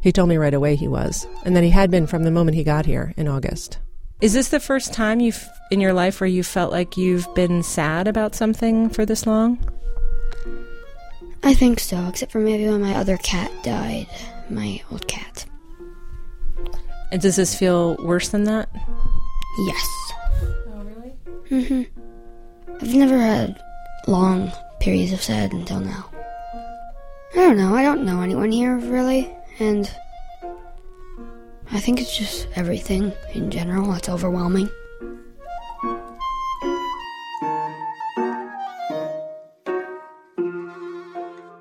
He told me right away he was, and that he had been from the moment he got here in August. Is this the first time you've in your life where you felt like you've been sad about something for this long? I think so, except for maybe when my other cat died, my old cat. And does this feel worse than that? Yes. Oh really? Mhm. I've never had long periods of sad until now. I don't know. I don't know anyone here really, and I think it's just everything in general. It's overwhelming.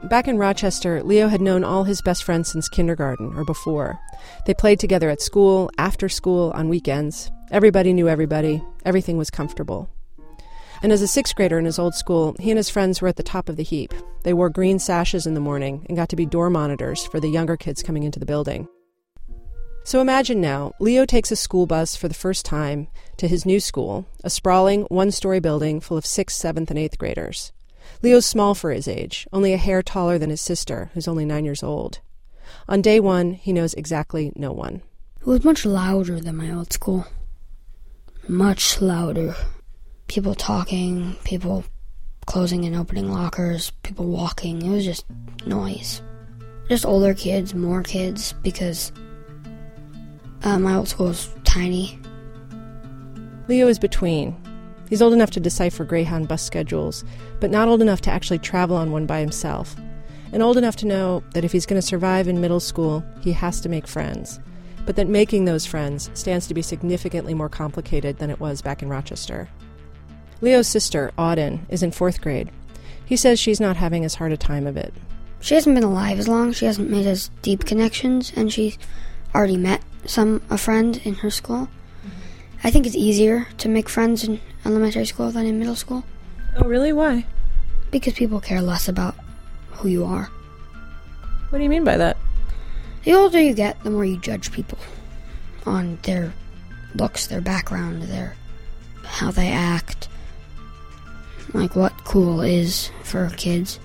Back in Rochester, Leo had known all his best friends since kindergarten or before. They played together at school, after school, on weekends. Everybody knew everybody. Everything was comfortable. And as a sixth grader in his old school, he and his friends were at the top of the heap. They wore green sashes in the morning and got to be door monitors for the younger kids coming into the building. So imagine now, Leo takes a school bus for the first time to his new school, a sprawling one story building full of sixth, seventh, and eighth graders. Leo's small for his age, only a hair taller than his sister, who's only nine years old. On day one, he knows exactly no one. It was much louder than my old school. Much louder. People talking, people closing and opening lockers, people walking. It was just noise. Just older kids, more kids, because uh, my old school was tiny. Leo is between. He's old enough to decipher Greyhound bus schedules, but not old enough to actually travel on one by himself. And old enough to know that if he's going to survive in middle school, he has to make friends. But that making those friends stands to be significantly more complicated than it was back in Rochester. Leo's sister, Auden, is in fourth grade. He says she's not having as hard a time of it. She hasn't been alive as long. She hasn't made as deep connections, and she's already met some a friend in her school. I think it's easier to make friends in elementary school than in middle school. Oh, really? Why? Because people care less about who you are. What do you mean by that? The older you get, the more you judge people on their looks, their background, their how they act, like what cool is for kids.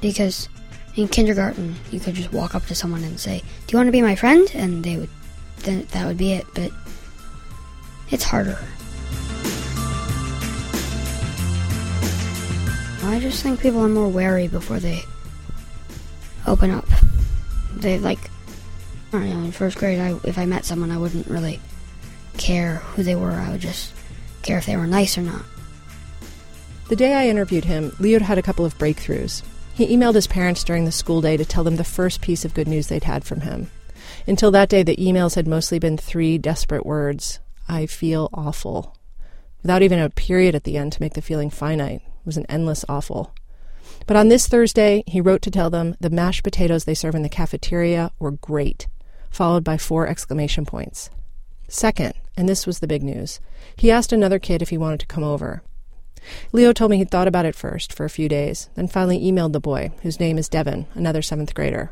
Because in kindergarten, you could just walk up to someone and say, "Do you want to be my friend?" and they would then that would be it, but it's harder. I just think people are more wary before they open up. They like, I don't know, in first grade, I, if I met someone, I wouldn't really care who they were. I would just care if they were nice or not. The day I interviewed him, Leo had a couple of breakthroughs. He emailed his parents during the school day to tell them the first piece of good news they'd had from him. Until that day, the emails had mostly been three desperate words I feel awful. Without even a period at the end to make the feeling finite. It was an endless awful. But on this Thursday, he wrote to tell them the mashed potatoes they serve in the cafeteria were great, followed by four exclamation points. Second, and this was the big news, he asked another kid if he wanted to come over. Leo told me he'd thought about it first for a few days, then finally emailed the boy, whose name is Devin, another seventh grader.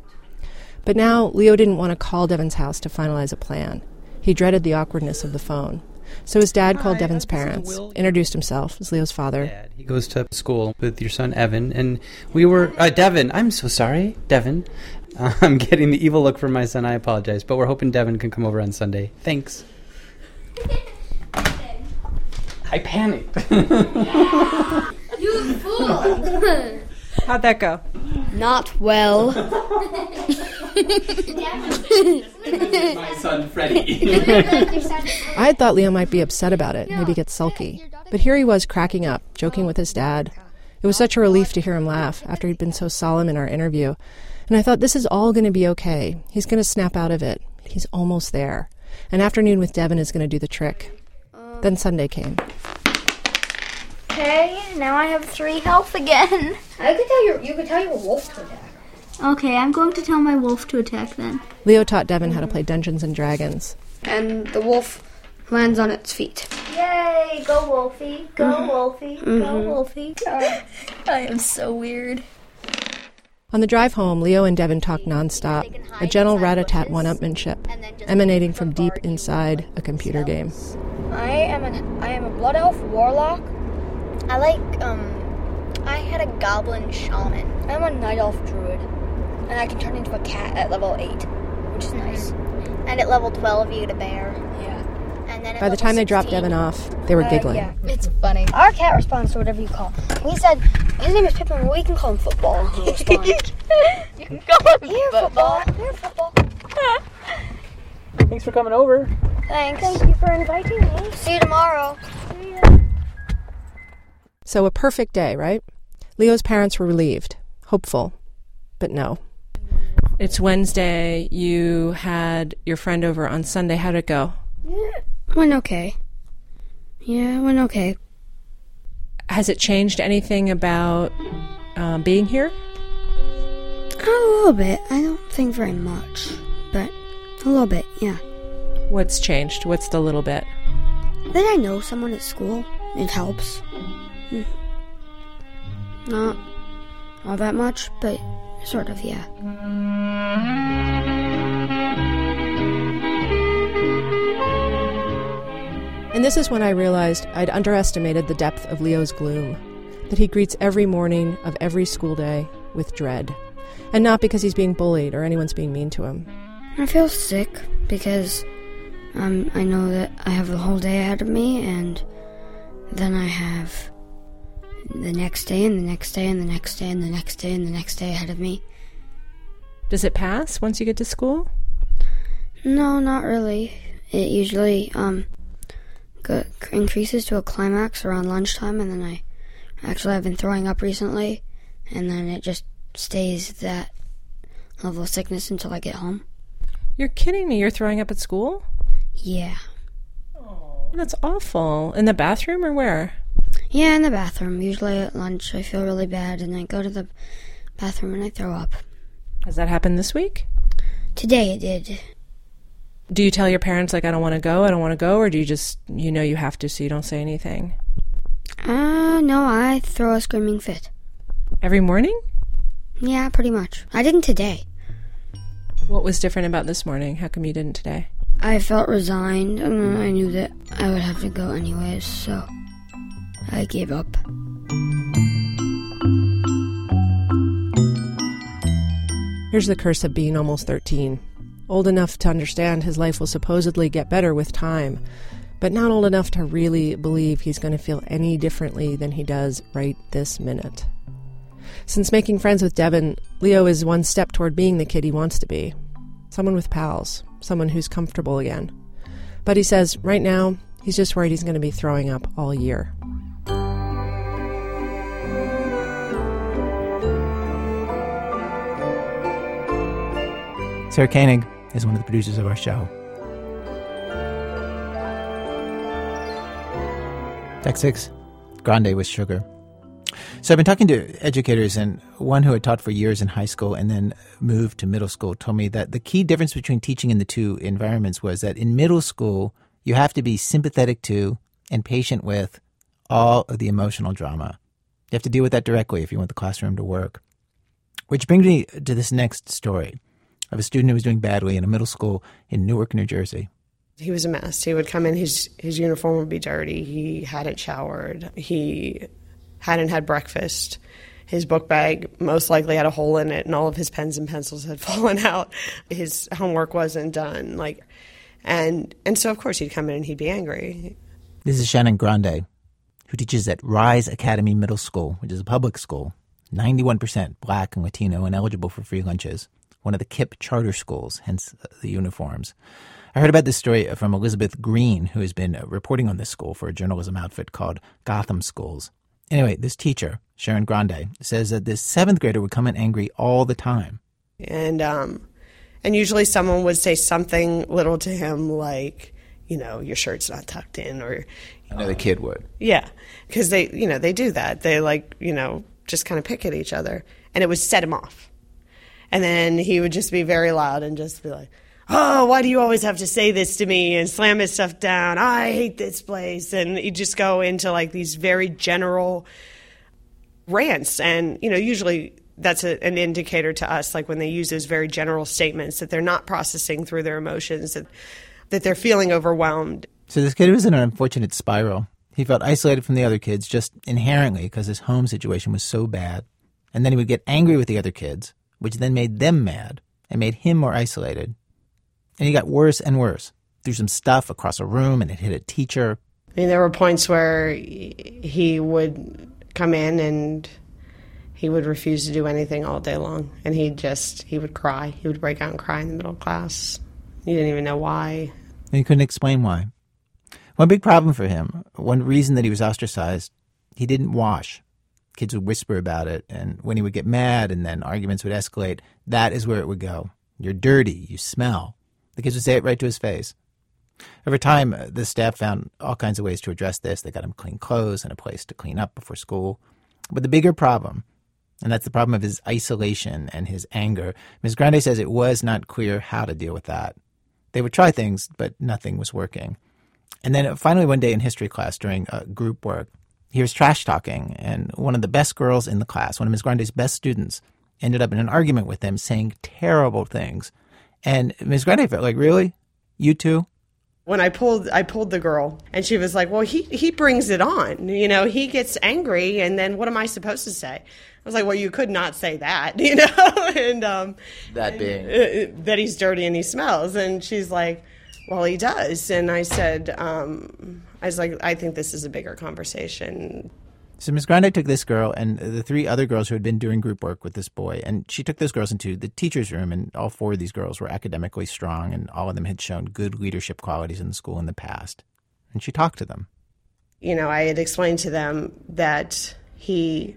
But now Leo didn't want to call Devin's house to finalize a plan. He dreaded the awkwardness of the phone. So his dad called Devin's parents, introduced himself as Leo's father. He goes to school with your son Evan, and we were uh, Devin. I'm so sorry, Devin. Uh, I'm getting the evil look from my son. I apologize, but we're hoping Devin can come over on Sunday. Thanks. I panicked. You fool! How'd that go? Not well. my son Freddie. I had thought Leo might be upset about it, maybe get sulky. But here he was cracking up, joking with his dad. It was such a relief to hear him laugh after he'd been so solemn in our interview. And I thought, this is all going to be okay. He's going to snap out of it. He's almost there. An afternoon with Devin is going to do the trick. Then Sunday came. Okay, now I have three health again. I could tell you. You could tell your wolf to attack. Okay, I'm going to tell my wolf to attack then. Leo taught Devin how to play Dungeons and Dragons. And the wolf lands on its feet. Yay! Go Wolfie! Go Mhm. Wolfie! Go Mhm. Wolfie! I am so weird. On the drive home, Leo and Devin talked nonstop, a gentle rat-a-tat one-upmanship, emanating from deep inside a computer game. I am an I am a blood elf warlock. I like um I had a goblin shaman. I'm a night elf druid. And I can turn into a cat at level eight, which is nice. And at level twelve you get a bear. Yeah. And then By the level time they dropped 16 Devin off, they were uh, giggling. yeah, it's funny. Our cat responds to whatever you call. We said his name is Pippin, we can call him football. You can call him Here, football. Here, football. Thanks for coming over. Thanks. Thank you for inviting me. See you tomorrow. So a perfect day, right? Leo's parents were relieved, hopeful, but no. It's Wednesday. You had your friend over on Sunday. How'd it go? Went okay. Yeah, went okay. Has it changed anything about um, being here? A little bit. I don't think very much, but a little bit, yeah. What's changed? What's the little bit? Then I know someone at school. It helps. Hmm. Not all that much, but sort of, yeah. And this is when I realized I'd underestimated the depth of Leo's gloom, that he greets every morning of every school day with dread. And not because he's being bullied or anyone's being mean to him. I feel sick because um, I know that I have the whole day ahead of me, and then I have the next day, and the next day, and the next day, and the next day, and the next day ahead of me. Does it pass once you get to school? No, not really. It usually um go, increases to a climax around lunchtime, and then I actually I've been throwing up recently, and then it just stays that level of sickness until I get home. You're kidding me. You're throwing up at school? Yeah. Oh, That's awful. In the bathroom or where? Yeah, in the bathroom. Usually at lunch, I feel really bad, and I go to the bathroom and I throw up. Has that happened this week? Today it did. Do you tell your parents, like, I don't want to go, I don't want to go, or do you just, you know, you have to, so you don't say anything? Uh, no, I throw a screaming fit. Every morning? Yeah, pretty much. I didn't today. What was different about this morning? How come you didn't today? I felt resigned, and I knew that I would have to go anyways, so I gave up. Here's the curse of being almost 13. Old enough to understand his life will supposedly get better with time, but not old enough to really believe he's going to feel any differently than he does right this minute. Since making friends with Devin, Leo is one step toward being the kid he wants to be someone with pals, someone who's comfortable again. But he says right now, he's just worried he's going to be throwing up all year. Sarah Koenig is one of the producers of our show. Act 6, Grande with Sugar. So I've been talking to educators, and one who had taught for years in high school and then moved to middle school told me that the key difference between teaching in the two environments was that in middle school, you have to be sympathetic to and patient with all of the emotional drama. You have to deal with that directly if you want the classroom to work. Which brings me to this next story of a student who was doing badly in a middle school in Newark, New Jersey. He was a mess. He would come in, his, his uniform would be dirty. He hadn't showered. He hadn't had breakfast. His book bag most likely had a hole in it, and all of his pens and pencils had fallen out. His homework wasn't done. Like, and and so of course he'd come in and he'd be angry. This is Shannon Grande, who teaches at Rise Academy Middle School, which is a public school, 91% black and Latino and eligible for free lunches, one of the KIPP charter schools, hence the uniforms. I heard about this story from Elizabeth Green, who has been reporting on this school for a journalism outfit called Gotham Schools. Anyway, this teacher, Shannon Grande, says that this seventh grader would come in angry all the time. And um, and usually someone would say something little to him like, you know, your shirt's not tucked in, or another kid would. Yeah, because they, you know, they do that. They like, you know, just kind of pick at each other, and it would set him off. And then he would just be very loud and just be like, "Oh, why do you always have to say this to me?" and slam his stuff down. I hate this place, and he'd just go into like these very general rants, and you know, usually that's a, an indicator to us, like when they use those very general statements that they're not processing through their emotions, that that they're feeling overwhelmed. So this kid was in an unfortunate spiral. He felt isolated from the other kids just inherently because his home situation was so bad. And then he would get angry with the other kids, which then made them mad and made him more isolated. And he got worse and worse. Threw some stuff across a room and it hit a teacher. I mean, there were points where he would come in and he would refuse to do anything all day long. And he just, he would cry. He would break out and cry in the middle of class. He didn't even know why. And he couldn't explain why. One big problem for him, one reason that he was ostracized, he didn't wash. Kids would whisper about it, and when he would get mad and then arguments would escalate, that is where it would go. You're dirty, you smell. The kids would say it right to his face. Over time, the staff found all kinds of ways to address this. They got him clean clothes and a place to clean up before school. But the bigger problem, and that's the problem of his isolation and his anger, Ms. Grande says it was not clear how to deal with that. They would try things, but nothing was working. And then finally, one day in history class during uh, group work, he was trash talking, and one of the best girls in the class, one of Ms. Grande's best students, ended up in an argument with him, saying terrible things. And Ms. Grande felt like, really? You too? When I pulled, I pulled the girl, and she was like, "Well, he he brings it on. You know, he gets angry, and then what am I supposed to say?" I was like, "Well, you could not say that, you know." and um, that being uh, that he's dirty and he smells, and she's like, "Well, he does." And I said, um, "I was like, I think this is a bigger conversation." So Ms. Grande took this girl and the three other girls who had been doing group work with this boy, and she took those girls into the teacher's room, and all four of these girls were academically strong, and all of them had shown good leadership qualities in the school in the past. And she talked to them. You know, I had explained to them that he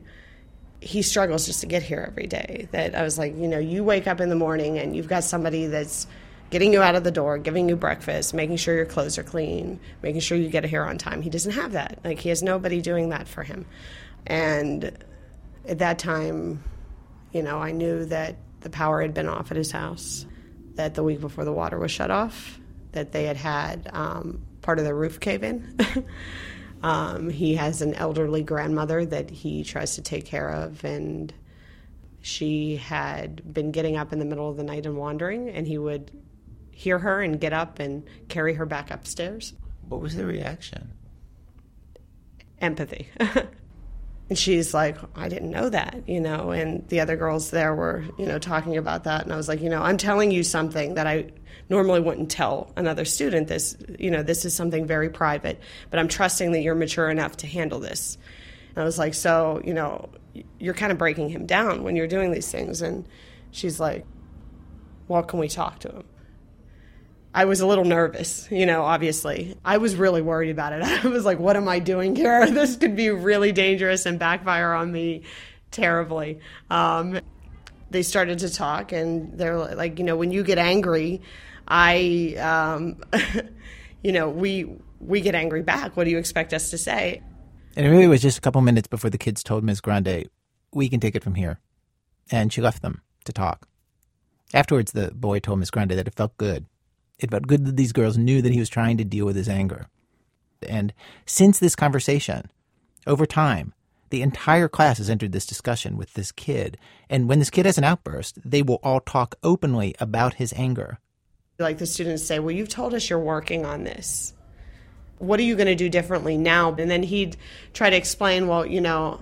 he struggles just to get here every day. That I was like, you know, you wake up in the morning and you've got somebody that's getting you out of the door, giving you breakfast, making sure your clothes are clean, making sure you get here on time. He doesn't have that. Like he has nobody doing that for him. And at that time, you know, I knew that the power had been off at his house, that the week before the water was shut off, that they had had um, part of the roof cave in. um, he has an elderly grandmother that he tries to take care of, and she had been getting up in the middle of the night and wandering, and he would hear her and get up and carry her back upstairs. What was the reaction? Empathy. and she's like, I didn't know that, you know, and the other girls there were, you know, talking about that. And I was like, you know, I'm telling you something that I normally wouldn't tell another student this, you know, this is something very private, but I'm trusting that you're mature enough to handle this. And I was like, so, you know, you're kind of breaking him down when you're doing these things. And she's like, well, can we talk to him? I was a little nervous, you know, obviously. I was really worried about it. I was like, what am I doing here? This could be really dangerous and backfire on me terribly. Um, they started to talk, and they're like, you know, when you get angry, I, um, you know, we we get angry back. What do you expect us to say? And it really was just a couple minutes before the kids told Ms. Grande, we can take it from here. And she left them to talk. Afterwards, the boy told Ms. Grande that it felt good it felt good that these girls knew that he was trying to deal with his anger. And since this conversation, over time, the entire class has entered this discussion with this kid. And when this kid has an outburst, they will all talk openly about his anger. Like the students say, Well, you've told us you're working on this. What are you going to do differently now? And then he'd try to explain, Well, you know,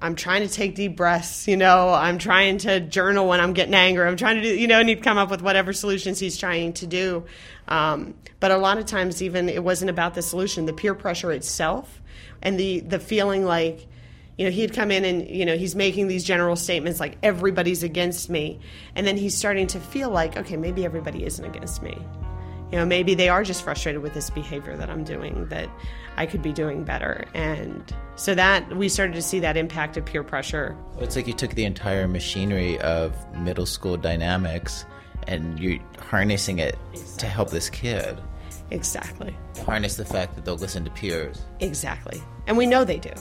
I'm trying to take deep breaths, you know, I'm trying to journal when I'm getting angry. I'm trying to do, you know, and he'd come up with whatever solutions he's trying to do. Um, but a lot of times, even it wasn't about the solution, the peer pressure itself and the, the feeling like, you know, he'd come in and, you know, he's making these general statements like everybody's against me. And then he's starting to feel like, okay, maybe everybody isn't against me. You know, maybe they are just frustrated with this behavior that I'm doing, that I could be doing better. And so that we started to see that impact of peer pressure. It's like you took the entire machinery of middle school dynamics and you're harnessing it to help this kid. Exactly. Harness the fact that they'll listen to peers. Exactly. And we know they do.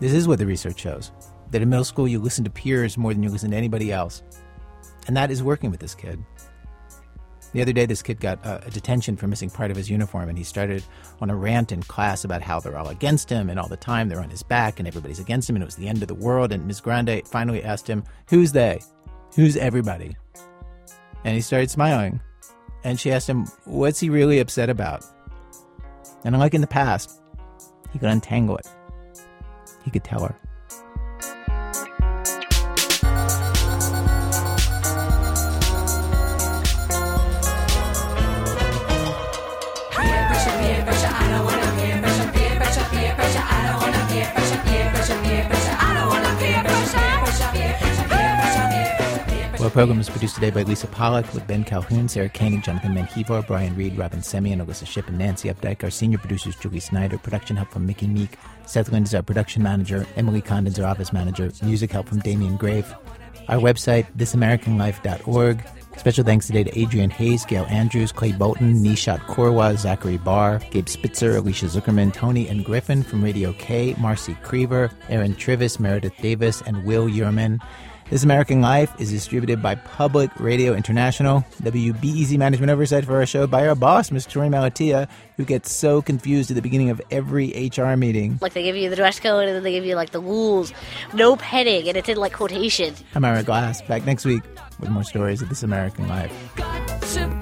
This is what the research shows that in middle school, you listen to peers more than you listen to anybody else. And that is working with this kid. The other day, this kid got uh, a detention for missing part of his uniform, and he started on a rant in class about how they're all against him, and all the time they're on his back, and everybody's against him, and it was the end of the world. And Ms. Grande finally asked him, Who's they? Who's everybody? And he started smiling. And she asked him, What's he really upset about? And unlike in the past, he could untangle it. He could tell her. Program was produced today by Lisa Pollak with Ben Calhoun, Sarah Koenig, Jonathan Menjivar, Brian Reed, Robyn Semien, Alissa Shipp, and Nancy Updike. Our senior producers, Julie Snyder. Production help from Mickey Meek. Seth Lind is our production manager. Emily Condon's our office manager. Music help from Damian Graef. Our website, thisamericanlife.org. Special thanks today to Adrian Hayes, Gail Andrews, Clay Bolton, Nishat Kurwa, Zachary Barr, Gabe Spitzer, Alicia Zuckerman, Tony and Griffin from Radio K, Marcy Creever, Aaron Trivis, Meredith Davis, and Will Yurman. This American Life is distributed by Public Radio International. WBEZ management oversight for our show by our boss, Ms. Torey Malatia, who gets so confused at the beginning of every HR meeting. Like they give you the dress code and then they give you like the rules, no petting, and it's in like quotation. I'm Ira Glass. Back next week with more stories of This American Life.